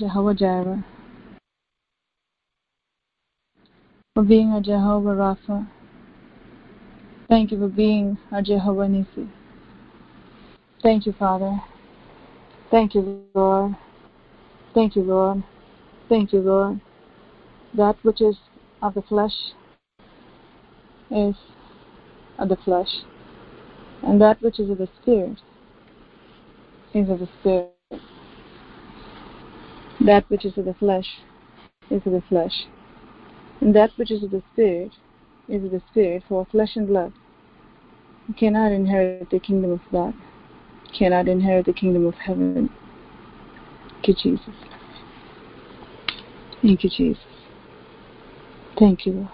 Jehovah Jireh, for being a Jehovah Rapha. Thank you for being a Jehovah Nissi. Thank you, Father. Thank you, Lord. Thank you, Lord. Thank you, Lord. That which is of the flesh is of the flesh, and that which is of the Spirit is of the Spirit. That which is of the flesh is of the flesh, and that which is of the Spirit is of the Spirit, for flesh and blood cannot inherit the kingdom of God, cannot inherit the kingdom of heaven. Thank you, Jesus. Thank you, Jesus. Thank you, Lord.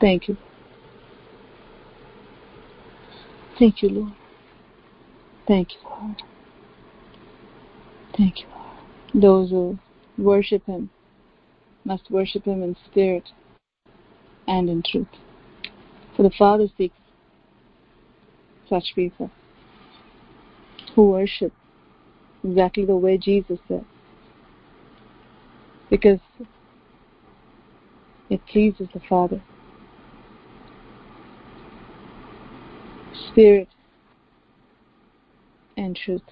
Thank you. Thank you, Lord. Thank you, Lord. Thank you, Lord. Those who worship Him must worship Him in spirit and in truth. For the Father seeks such people who worship exactly the way Jesus said. Because it pleases the Father. Spirit and truth.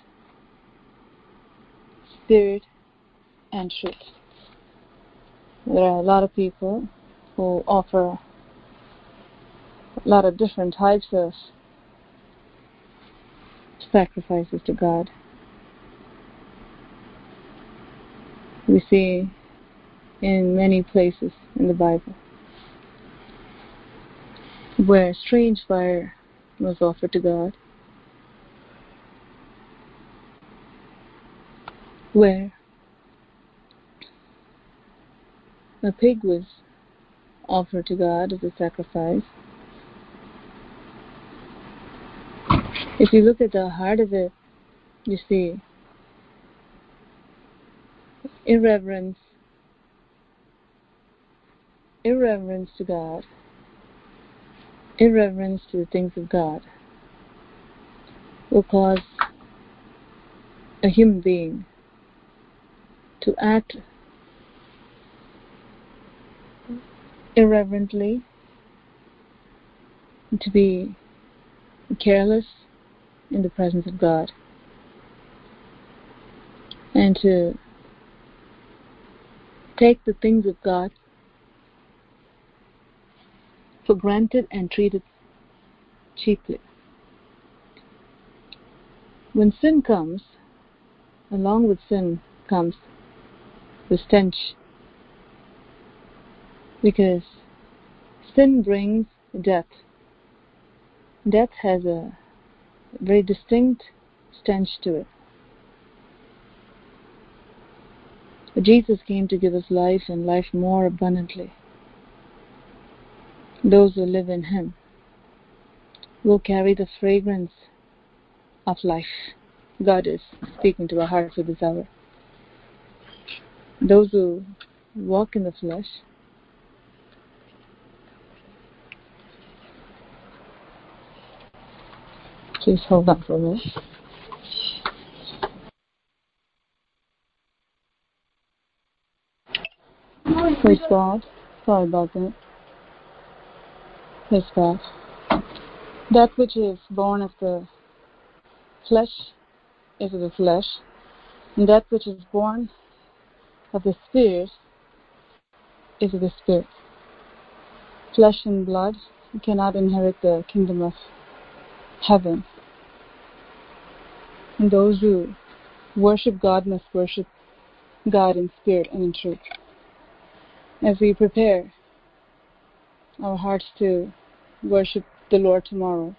Spirit and truth. There are a lot of people who offer a lot of different types of sacrifices to God. We see in many places in the Bible where strange fire was offered to God, where a pig was offered to God as a sacrifice. If you look at the heart of it, you see irreverence, irreverence to God, irreverence to the things of God will cause a human being to act irreverently, to be careless in the presence of God, and to take the things of God for granted and treat it cheaply. When sin comes, along with sin comes the stench because sin brings death. Death has a very distinct stench to it. But Jesus came to give us life and life more abundantly. Those who live in Him will carry the fragrance of life. God is speaking to our hearts with this hour. Those who walk in the flesh Please hold on for a minute. Praise God. Sorry about that. Praise God. That which is born of the flesh is of the flesh, and that which is born of the Spirit is of the Spirit. Flesh and blood cannot inherit the kingdom of heaven. And those who worship God must worship God in spirit and in truth. As we prepare our hearts to worship the Lord tomorrow,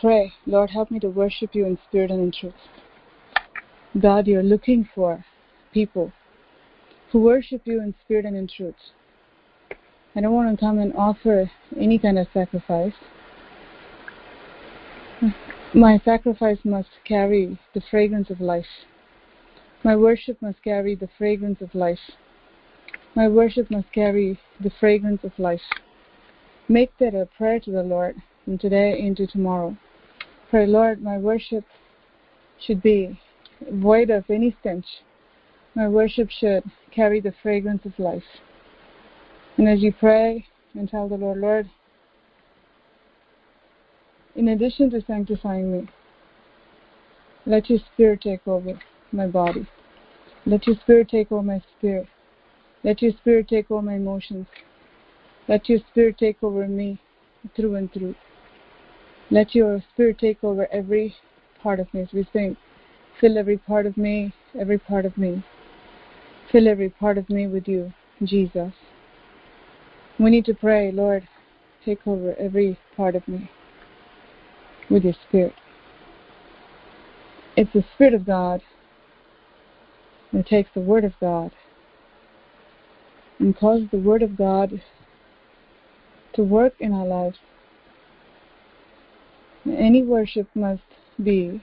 pray, Lord, help me to worship you in spirit and in truth. God, you're looking for people who worship you in spirit and in truth. I don't want to come and offer any kind of sacrifice. My sacrifice must carry the fragrance of life. My worship must carry the fragrance of life. My worship must carry the fragrance of life. Make that a prayer to the Lord from today into tomorrow. Pray, Lord, my worship should be void of any stench, My worship should carry the fragrance of life. And as you pray and tell the Lord, Lord, in addition to sanctifying me, let your spirit take over my body. Let your spirit take over my spirit. Let your spirit take over my emotions. Let your spirit take over me through and through. Let your spirit take over every part of me. As we sing, fill every part of me, every part of me. Fill every part of me with you, Jesus. We need to pray, Lord, take over every part of me with your spirit. It's the Spirit of God that takes the Word of God and causes the Word of God to work in our lives. Any worship must be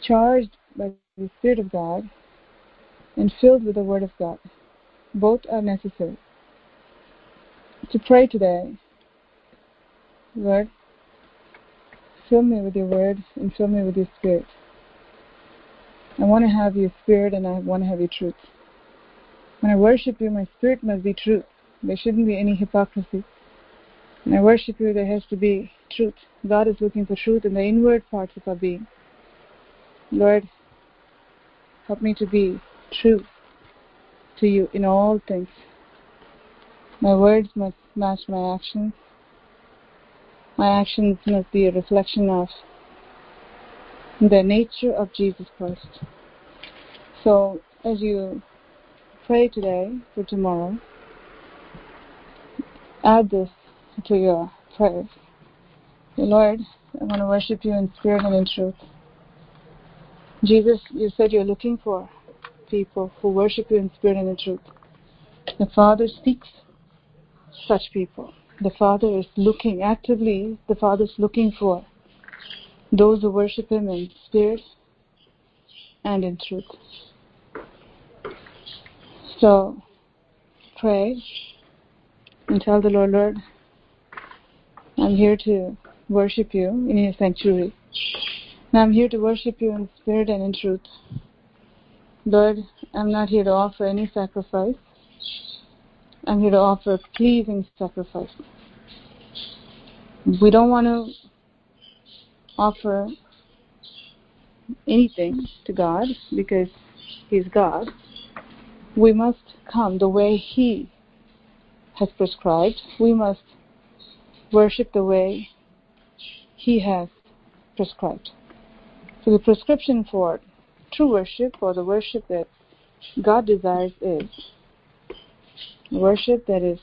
charged by the Spirit of God and filled with the Word of God. Both are necessary. To pray today, Lord, fill me with your Word and fill me with your Spirit. I want to have your spirit and I want to have your truth. When I worship you, my spirit must be truth. There shouldn't be any hypocrisy. When I worship you, there has to be truth. God is looking for truth in the inward parts of our being. Lord, help me to be true to you in all things. My words must match my actions. My actions must be a reflection of the nature of Jesus Christ. So, as you pray today for tomorrow, add this to your prayers. Lord, I want to worship you in spirit and in truth. Jesus, you said you're looking for people who worship you in spirit and in truth. The Father seeks such people. The Father is looking actively, the Father is looking for those who worship Him in spirit and in truth. So, pray and tell the Lord, Lord, I'm here to worship you in your sanctuary. And I'm here to worship you in spirit and in truth. Lord, I'm not here to offer any sacrifice. I'm here to offer a pleasing sacrifice. We don't want to offer anything to God because He's God, we must come the way He has prescribed. We must worship the way He has prescribed. So the prescription for true worship or the worship that God desires is worship that is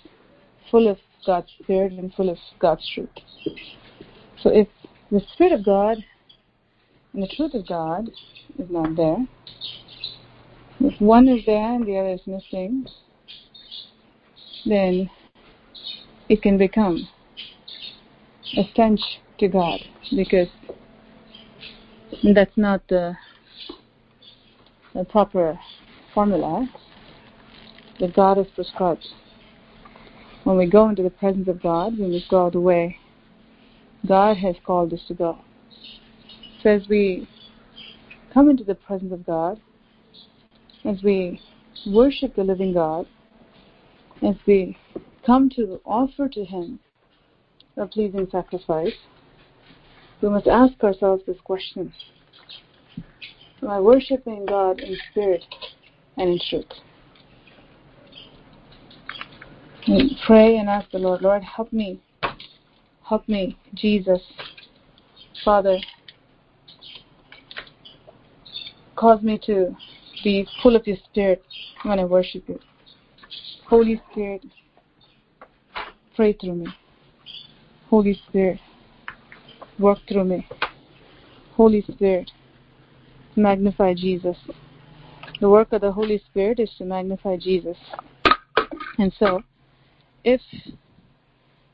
full of God's Spirit and full of God's truth. So if the Spirit of God and the truth of God is not there. If one is there and the other is missing, then it can become a stench to God because that's not the, the proper formula that God has prescribed. When we go into the presence of God, we must go the way God has called us to go. So as we come into the presence of God, as we worship the living God, as we come to offer to Him a pleasing sacrifice, we must ask ourselves this question I worshiping God in spirit and in truth? Pray and ask the Lord, Lord, help me Help me, Jesus. Father, cause me to be full of your Spirit when I worship you. Holy Spirit, pray through me. Holy Spirit, work through me. Holy Spirit, magnify Jesus. The work of the Holy Spirit is to magnify Jesus. And so, if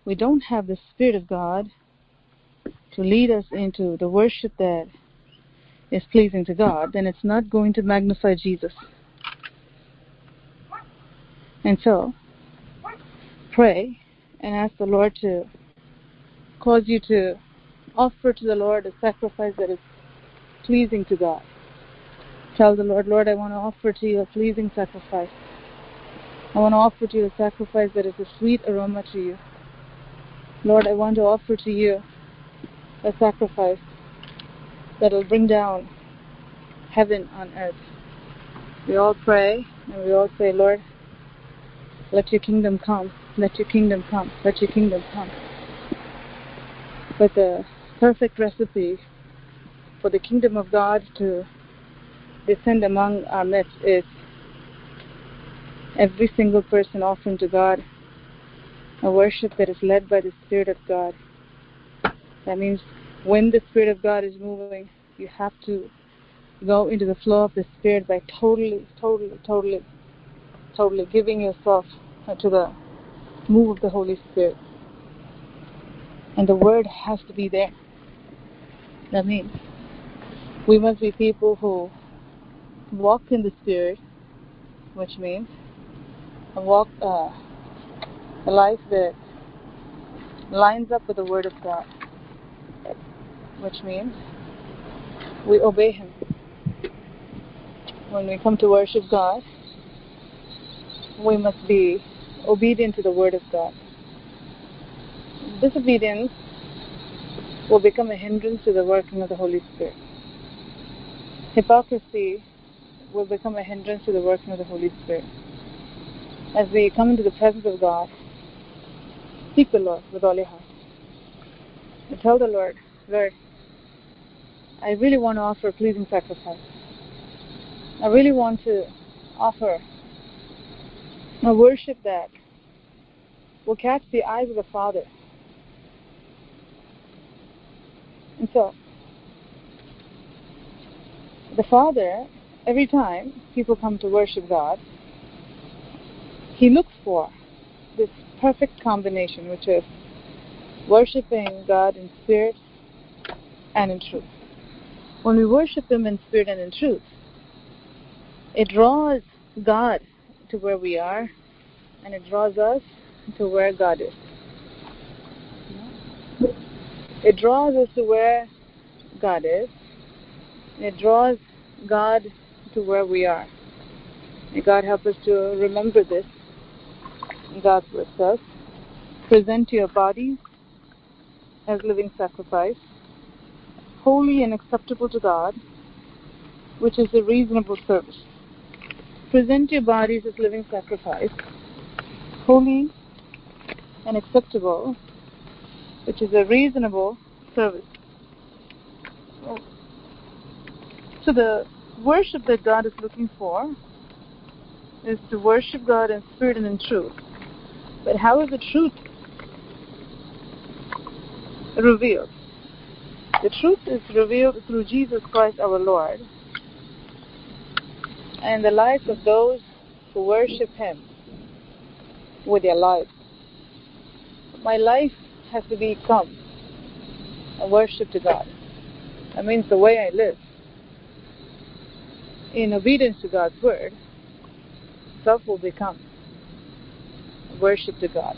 we don't have the Spirit of God to lead us into the worship that is pleasing to God, then it's not going to magnify Jesus. And so, pray and ask the Lord to cause you to offer to the Lord a sacrifice that is pleasing to God. Tell the Lord, Lord, I want to offer to you a pleasing sacrifice. I want to offer to you a sacrifice that is a sweet aroma to you. Lord, I want to offer to you a sacrifice that will bring down heaven on earth. We all pray and we all say, Lord, let your kingdom come, let your kingdom come, let your kingdom come. But the perfect recipe for the kingdom of God to descend among our midst is every single person offering to God a worship that is led by the Spirit of God. That means when the Spirit of God is moving, you have to go into the flow of the Spirit by totally, totally, totally, totally giving yourself to the move of the Holy Spirit. And the Word has to be there. That means we must be people who walk in the Spirit, which means walk uh, a life that lines up with the Word of God, which means we obey Him. When we come to worship God, we must be obedient to the Word of God. Disobedience will become a hindrance to the working of the Holy Spirit. Hypocrisy will become a hindrance to the working of the Holy Spirit. As we come into the presence of God, seek the Lord with all your heart. And tell the Lord, Lord, I really want to offer a pleasing sacrifice. I really want to offer a worship that will catch the eyes of the Father. And so, the Father, every time people come to worship God, He looks for this perfect combination, which is worshiping God in spirit and in truth. When we worship Him in spirit and in truth, it draws God to where we are, and it draws us to where God is. It draws us to where God is. It draws God to where we are. May God help us to remember this. God with us. Present your bodies as living sacrifice, holy and acceptable to God, which is a reasonable service. Present your bodies as living sacrifice, holy and acceptable, which is a reasonable service. So the worship that God is looking for is to worship God in spirit and in truth. But how is the truth revealed? The truth is revealed through Jesus Christ our Lord and the lives of those who worship Him with their lives. My life has to become a worship to God. That means the way I live. In obedience to God's word, self will become worship to God.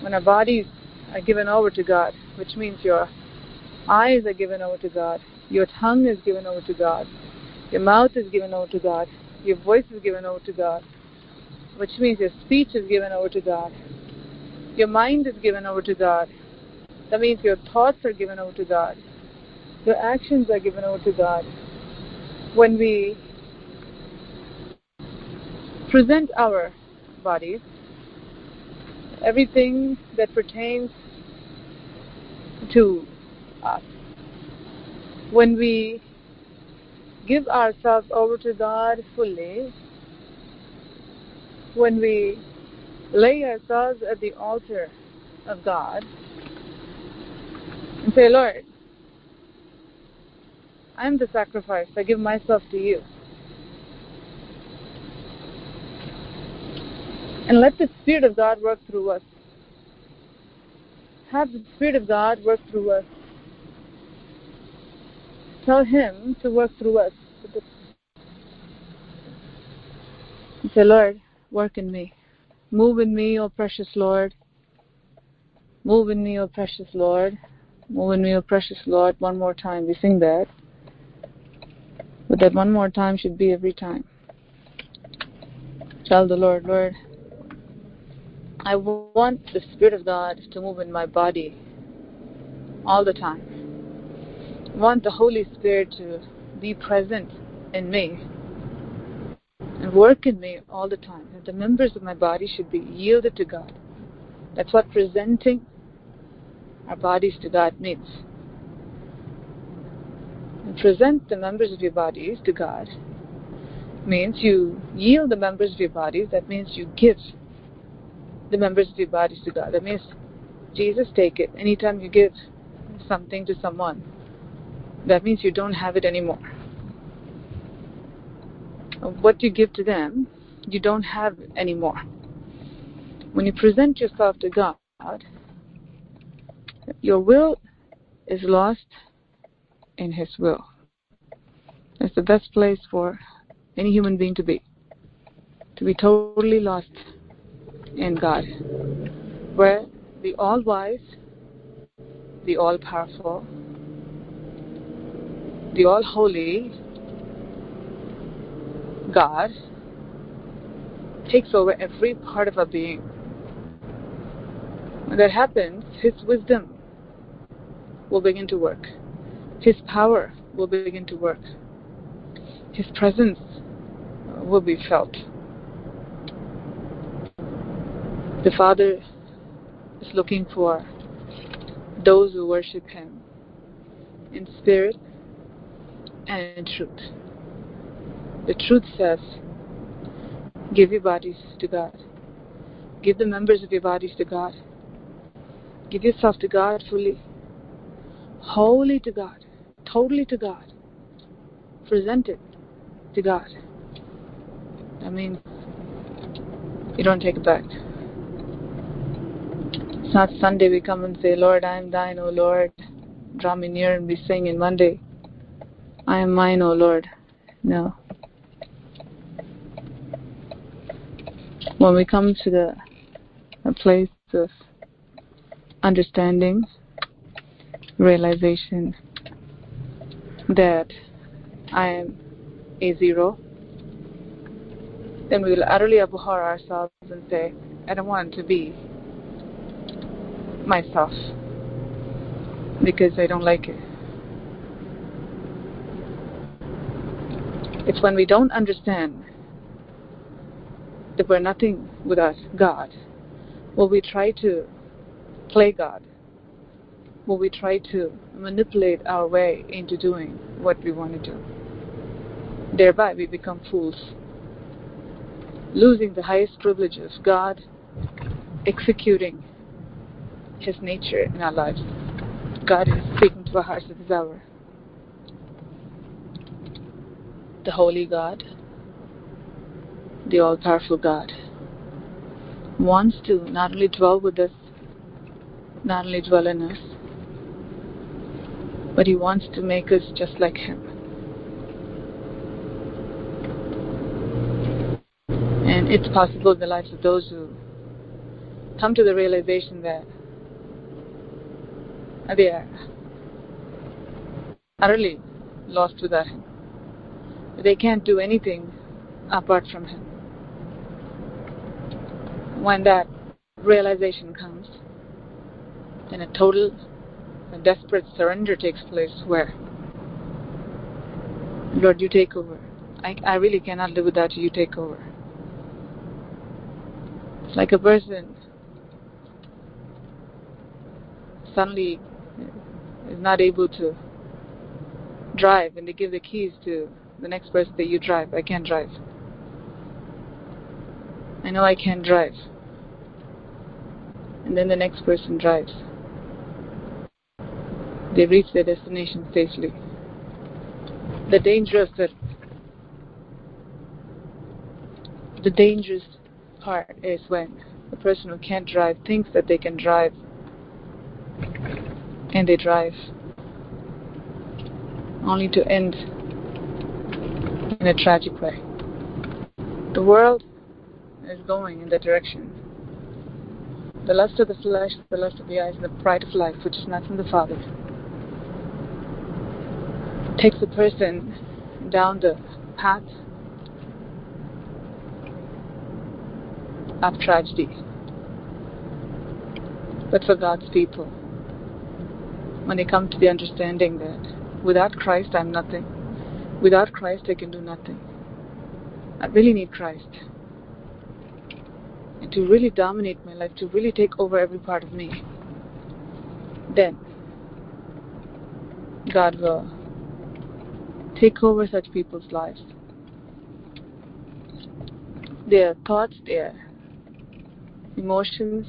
When our bodies are given over to God, which means your eyes are given over to God, your tongue is given over to God, your mouth is given over to God. Your voice is given over to God. Which means your speech is given over to God. Your mind is given over to God. That means your thoughts are given over to God. Your actions are given over to God. When we present our bodies, everything that pertains to us, when we give ourselves over to God fully, when we lay ourselves at the altar of God and say, Lord, I am the sacrifice. I give myself to you. And let the Spirit of God work through us. Have the Spirit of God work through us. Tell Him to work through us. Say, Lord, work in me. Move in me, O precious Lord. Move in me, O precious Lord. Move in me, O precious Lord. One more time. We sing that. But that one more time should be every time. Tell the Lord, Lord, I want the Spirit of God to move in my body all the time. I want the Holy Spirit to be present in me and work in me all the time. And the members of my body should be yielded to God. That's what presenting our bodies to God means. Present the members of your bodies to God means you yield the members of your bodies. That means you give the members of your bodies to God. That means Jesus take it. Anytime you give something to someone, that means you don't have it anymore. What you give to them, you don't have anymore. When you present yourself to God, your will is lost in His will. It's the best place for any human being to be. To be totally lost in God. Where the all wise, the all powerful, the all holy God takes over every part of our being. When that happens, His wisdom will begin to work. His power will begin to work. His presence uh, will be felt. The Father is looking for those who worship Him in spirit and in truth. The truth says, give your bodies to God. Give the members of your bodies to God. Give yourself to God fully, wholly to God, totally to God. Present it to God. That means you don't take it back. It's not Sunday we come and say, Lord, I am thine, O Lord. Draw me near and we sing in Monday. I am mine, O Lord. No. When we come to the a place of understanding, realization that I am a zero, then we will utterly abhor ourselves and say, I don't want to be myself because I don't like it. It's when we don't understand that we're nothing without God, will we try to play God? Will we try to manipulate our way into doing what we want to do? Thereby we become fools, losing the highest privilege of God executing His nature in our lives. God is speaking to our hearts at this hour. The Holy God, the all powerful God, wants to not only dwell with us, not only dwell in us, but He wants to make us just like Him. And it's possible in the lives of those who come to the realization that they are utterly lost without Him. They can't do anything apart from Him. When that realization comes, then a total, a desperate surrender takes place where, Lord, you take over. I, I really cannot live without you, you take over. It's like a person suddenly is not able to drive and they give the keys to the next person that you drive. I can't drive. I know I can't drive. And then the next person drives. They reach their destination safely. The dangerous that the dangerous part is when the person who can't drive thinks that they can drive and they drive only to end in a tragic way. The world is going in that direction. The lust of the flesh, the lust of the eyes, and the pride of life, which is not from the Father, takes a person down the path of tragedy. But for God's people, when they come to the understanding that without Christ I'm nothing, without Christ I can do nothing, I really need Christ. And to really dominate my life, to really take over every part of me, then God will take over such people's lives. Their thoughts, their emotions,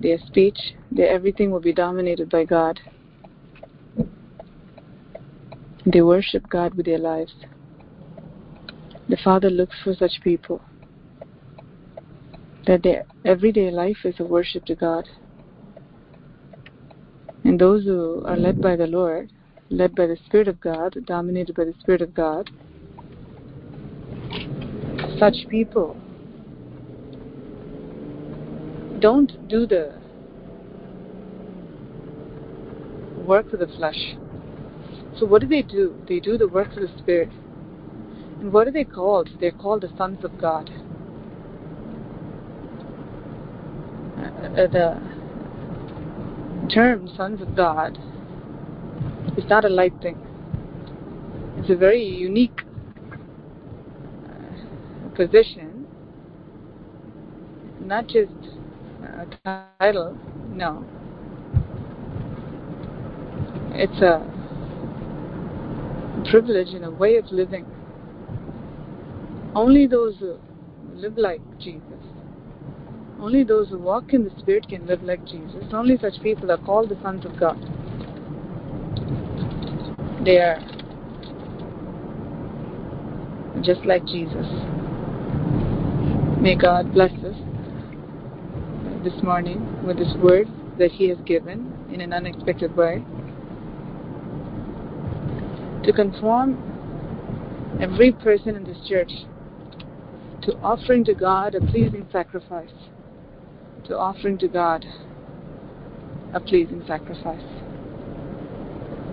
their speech, their everything will be dominated by God. They worship God with their lives. The Father looks for such people that their everyday life is a worship to God. And those who are led by the Lord, led by the Spirit of God, dominated by the Spirit of God, such people don't do the work of the flesh. So what do they do? They do the work of the Spirit. And what are they called? They're called the sons of God. Uh, the term sons of God is not a light thing. It's a very unique uh, position, not just a title, no. It's a privilege and a way of living. Only those who live like Jesus, only those who walk in the Spirit can live like Jesus. Only such people are called the sons of God. They are just like Jesus. May God bless us this morning with this word that He has given in an unexpected way. To conform every person in this church to offering to God a pleasing sacrifice, to offering to God a pleasing sacrifice,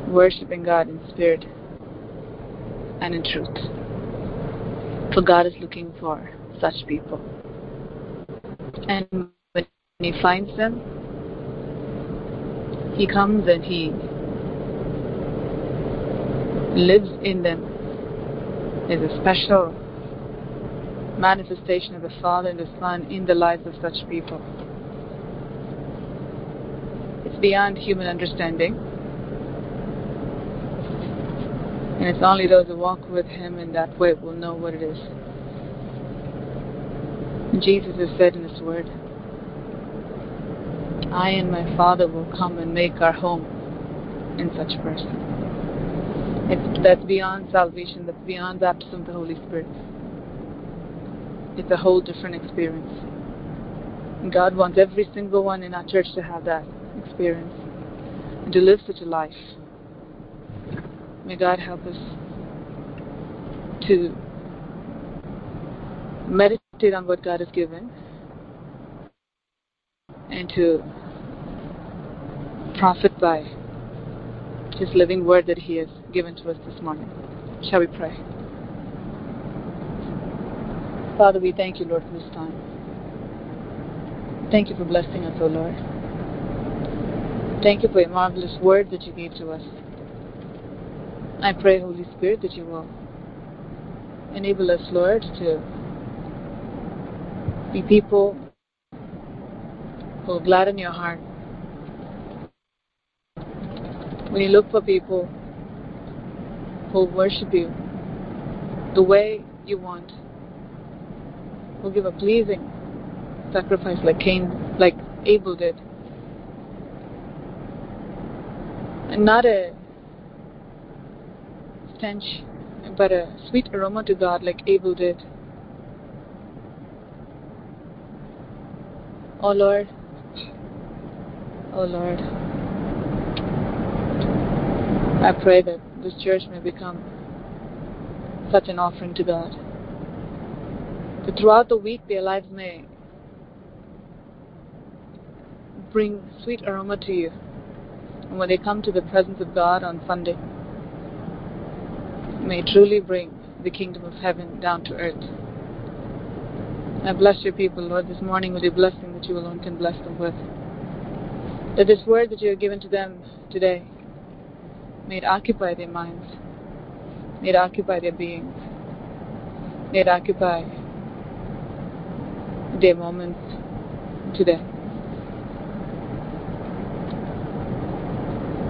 worshiping God in spirit and in truth. For God is looking for such people. And when he finds them, he comes and he lives in them. Is a special manifestation of the Father and the Son in the lives of such people. It's beyond human understanding. And it's only those who walk with Him in that way will know what it is. Jesus has said in His Word, I and my Father will come and make our home in such person. It's, that's beyond salvation, that's beyond the baptism of the Holy Spirit. It's a whole different experience. And God wants every single one in our church to have that experience and to live such a life. May God help us to meditate on what God has given and to profit by His living word that He has given to us this morning. Shall we pray? Father, we thank you, Lord, for this time. Thank you for blessing us, O Lord. Thank you for your marvelous word that you gave to us. I pray, Holy Spirit, that you will enable us, Lord, to be people who will gladden your heart. When you look for people who worship you the way you want, who give a pleasing sacrifice like Cain, like Abel did, and not a stench, but a sweet aroma to God like Abel did. Oh Lord, oh Lord, I pray that this church may become such an offering to God. That throughout the week their lives may bring sweet aroma to you. And when they come to the presence of God on Sunday, may truly bring the kingdom of heaven down to earth. I bless your people, Lord, this morning with your blessing that you alone can bless them with. That this word that you have given to them today may it occupy their minds, may it occupy their beings, may it occupy their moments today.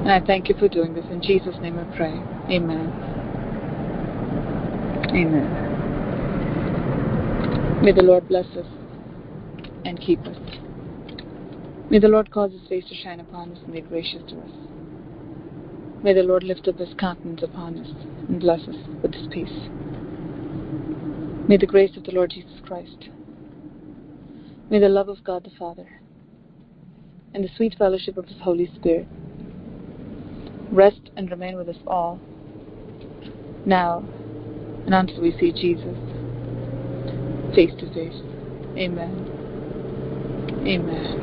And I thank you for doing this. In Jesus' name I pray. Amen. Amen. May the Lord bless us and keep us. May the Lord cause his face to shine upon us and be gracious to us. May the Lord lift up his countenance upon us and bless us with his peace. May the grace of the Lord Jesus Christ, may the love of God the Father, and the sweet fellowship of his Holy Spirit rest and remain with us all, now and until we see Jesus face to face. Amen. Amen.